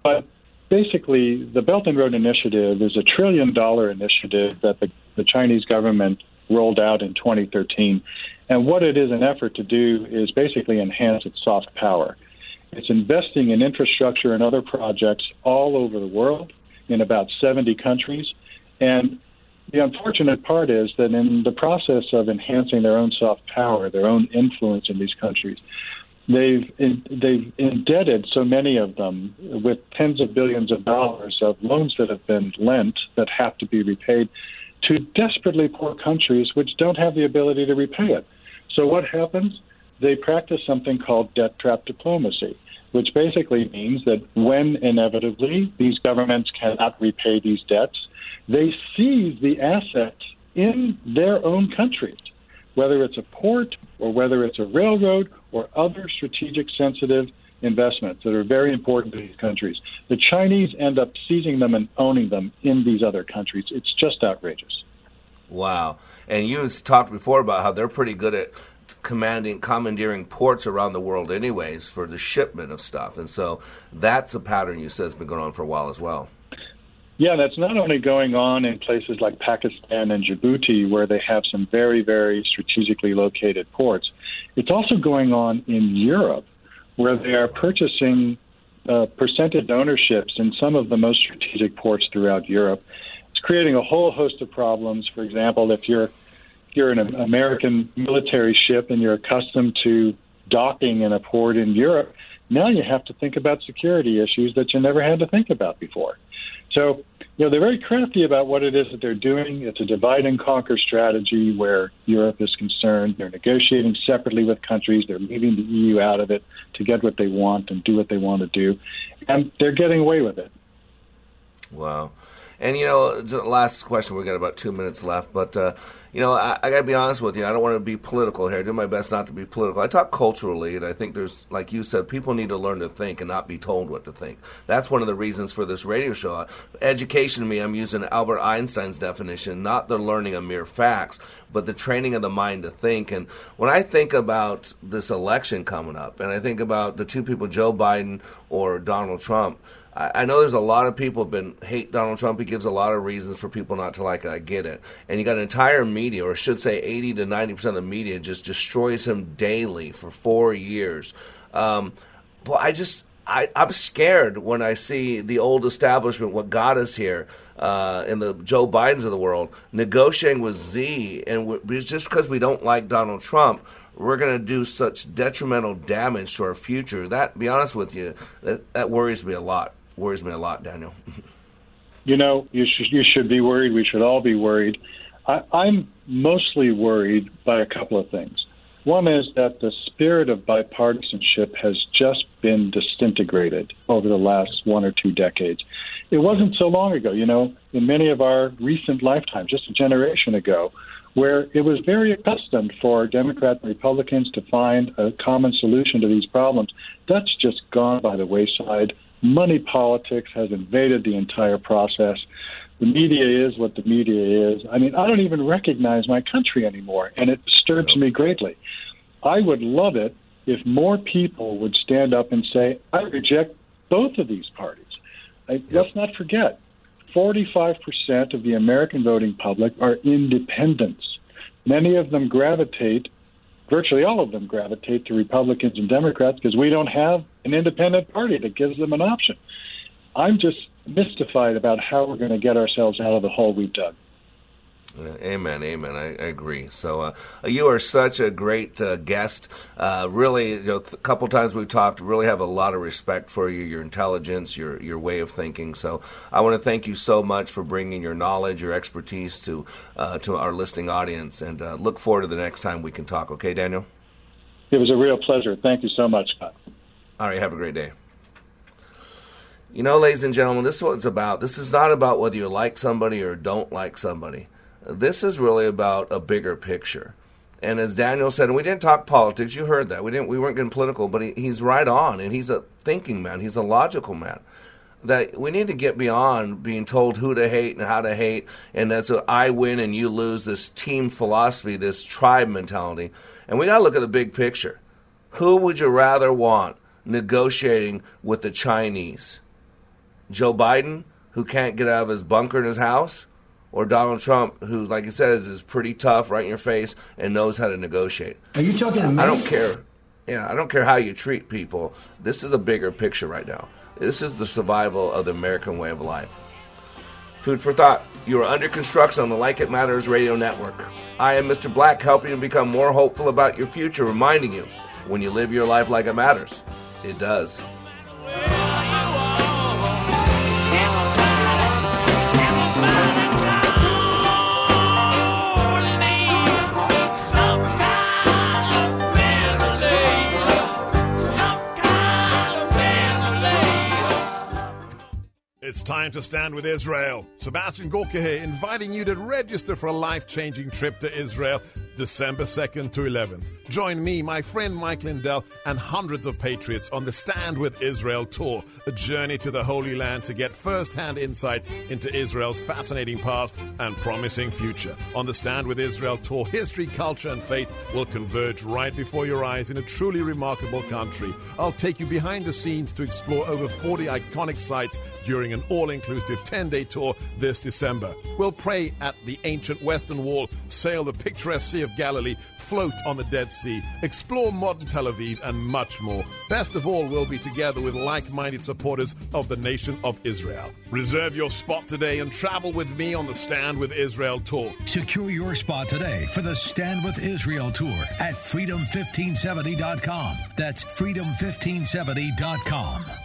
But basically, the Belt and Road Initiative is a trillion dollar initiative that the, the Chinese government rolled out in 2013. And what it is an effort to do is basically enhance its soft power. It's investing in infrastructure and other projects all over the world in about 70 countries. And the unfortunate part is that in the process of enhancing their own soft power, their own influence in these countries, they've they've indebted so many of them with tens of billions of dollars of loans that have been lent that have to be repaid to desperately poor countries which don't have the ability to repay it. So what happens? They practice something called debt trap diplomacy, which basically means that when inevitably these governments cannot repay these debts, they seize the assets in their own countries, whether it's a port or whether it's a railroad or other strategic sensitive investments that are very important to these countries. The Chinese end up seizing them and owning them in these other countries. It's just outrageous. Wow. And you talked before about how they're pretty good at commanding commandeering ports around the world anyways for the shipment of stuff. And so that's a pattern you said has been going on for a while as well. Yeah, that's not only going on in places like Pakistan and Djibouti, where they have some very, very strategically located ports. It's also going on in Europe, where they are purchasing uh, percentage ownerships in some of the most strategic ports throughout Europe. It's creating a whole host of problems. For example, if you're you're an American military ship and you're accustomed to docking in a port in Europe, now you have to think about security issues that you never had to think about before. So, you know, they're very crafty about what it is that they're doing. It's a divide and conquer strategy where Europe is concerned. They're negotiating separately with countries. They're leaving the EU out of it to get what they want and do what they want to do. And they're getting away with it. Wow. And you know, last question. We got about two minutes left, but uh, you know, I, I got to be honest with you. I don't want to be political here. I do my best not to be political. I talk culturally, and I think there's, like you said, people need to learn to think and not be told what to think. That's one of the reasons for this radio show. Education to me, I'm using Albert Einstein's definition, not the learning of mere facts, but the training of the mind to think. And when I think about this election coming up, and I think about the two people, Joe Biden or Donald Trump. I know there's a lot of people have been hate Donald Trump. He gives a lot of reasons for people not to like it. I get it. And you got an entire media, or should say 80 to 90% of the media, just destroys him daily for four years. Um, well, I just, I, I'm scared when I see the old establishment, what got us here, uh, in the Joe Bidens of the world, negotiating with Xi. And just because we don't like Donald Trump, we're going to do such detrimental damage to our future. That, be honest with you, that, that worries me a lot worries me a lot, Daniel. [LAUGHS] you know, you should, you should be worried. We should all be worried. I, I'm mostly worried by a couple of things. One is that the spirit of bipartisanship has just been disintegrated over the last one or two decades. It wasn't so long ago, you know, in many of our recent lifetimes, just a generation ago, where it was very accustomed for Democrats and Republicans to find a common solution to these problems. That's just gone by the wayside. Money politics has invaded the entire process. The media is what the media is. I mean, I don't even recognize my country anymore, and it disturbs me greatly. I would love it if more people would stand up and say, I reject both of these parties. I, let's not forget, 45% of the American voting public are independents. Many of them gravitate virtually all of them gravitate to Republicans and Democrats because we don't have an independent party that gives them an option. I'm just mystified about how we're going to get ourselves out of the hole we've dug. Amen, amen. I, I agree. So uh, you are such a great uh, guest. Uh, really, you know, a couple times we've talked. Really have a lot of respect for you, your intelligence, your your way of thinking. So I want to thank you so much for bringing your knowledge, your expertise to uh, to our listening audience, and uh, look forward to the next time we can talk. Okay, Daniel. It was a real pleasure. Thank you so much, Scott. All right. Have a great day. You know, ladies and gentlemen, this is what it's about. This is not about whether you like somebody or don't like somebody. This is really about a bigger picture. And as Daniel said, and we didn't talk politics. You heard that we didn't. We weren't getting political, but he, he's right on, and he's a thinking man. He's a logical man. That we need to get beyond being told who to hate and how to hate, and that's a I win and you lose. This team philosophy, this tribe mentality, and we got to look at the big picture. Who would you rather want negotiating with the Chinese? Joe Biden, who can't get out of his bunker in his house, or Donald Trump, who, like you said, is, is pretty tough, right in your face, and knows how to negotiate. Are you talking to me? I don't care. Yeah, I don't care how you treat people. This is a bigger picture right now. This is the survival of the American way of life. Food for thought. You are under construction on the Like It Matters radio network. I am Mr. Black, helping you become more hopeful about your future, reminding you when you live your life like it matters, it does. It's time to stand with Israel. Sebastian Gorka here, inviting you to register for a life changing trip to Israel December 2nd to 11th. Join me, my friend Mike Lindell, and hundreds of patriots on the Stand with Israel tour, a journey to the Holy Land to get first hand insights into Israel's fascinating past and promising future. On the Stand with Israel tour, history, culture, and faith will converge right before your eyes in a truly remarkable country. I'll take you behind the scenes to explore over 40 iconic sites during an all inclusive 10 day tour this December. We'll pray at the ancient Western Wall, sail the picturesque Sea of Galilee, float on the Dead Sea, explore modern Tel Aviv, and much more. Best of all, we'll be together with like minded supporters of the nation of Israel. Reserve your spot today and travel with me on the Stand with Israel tour. Secure your spot today for the Stand with Israel tour at freedom1570.com. That's freedom1570.com.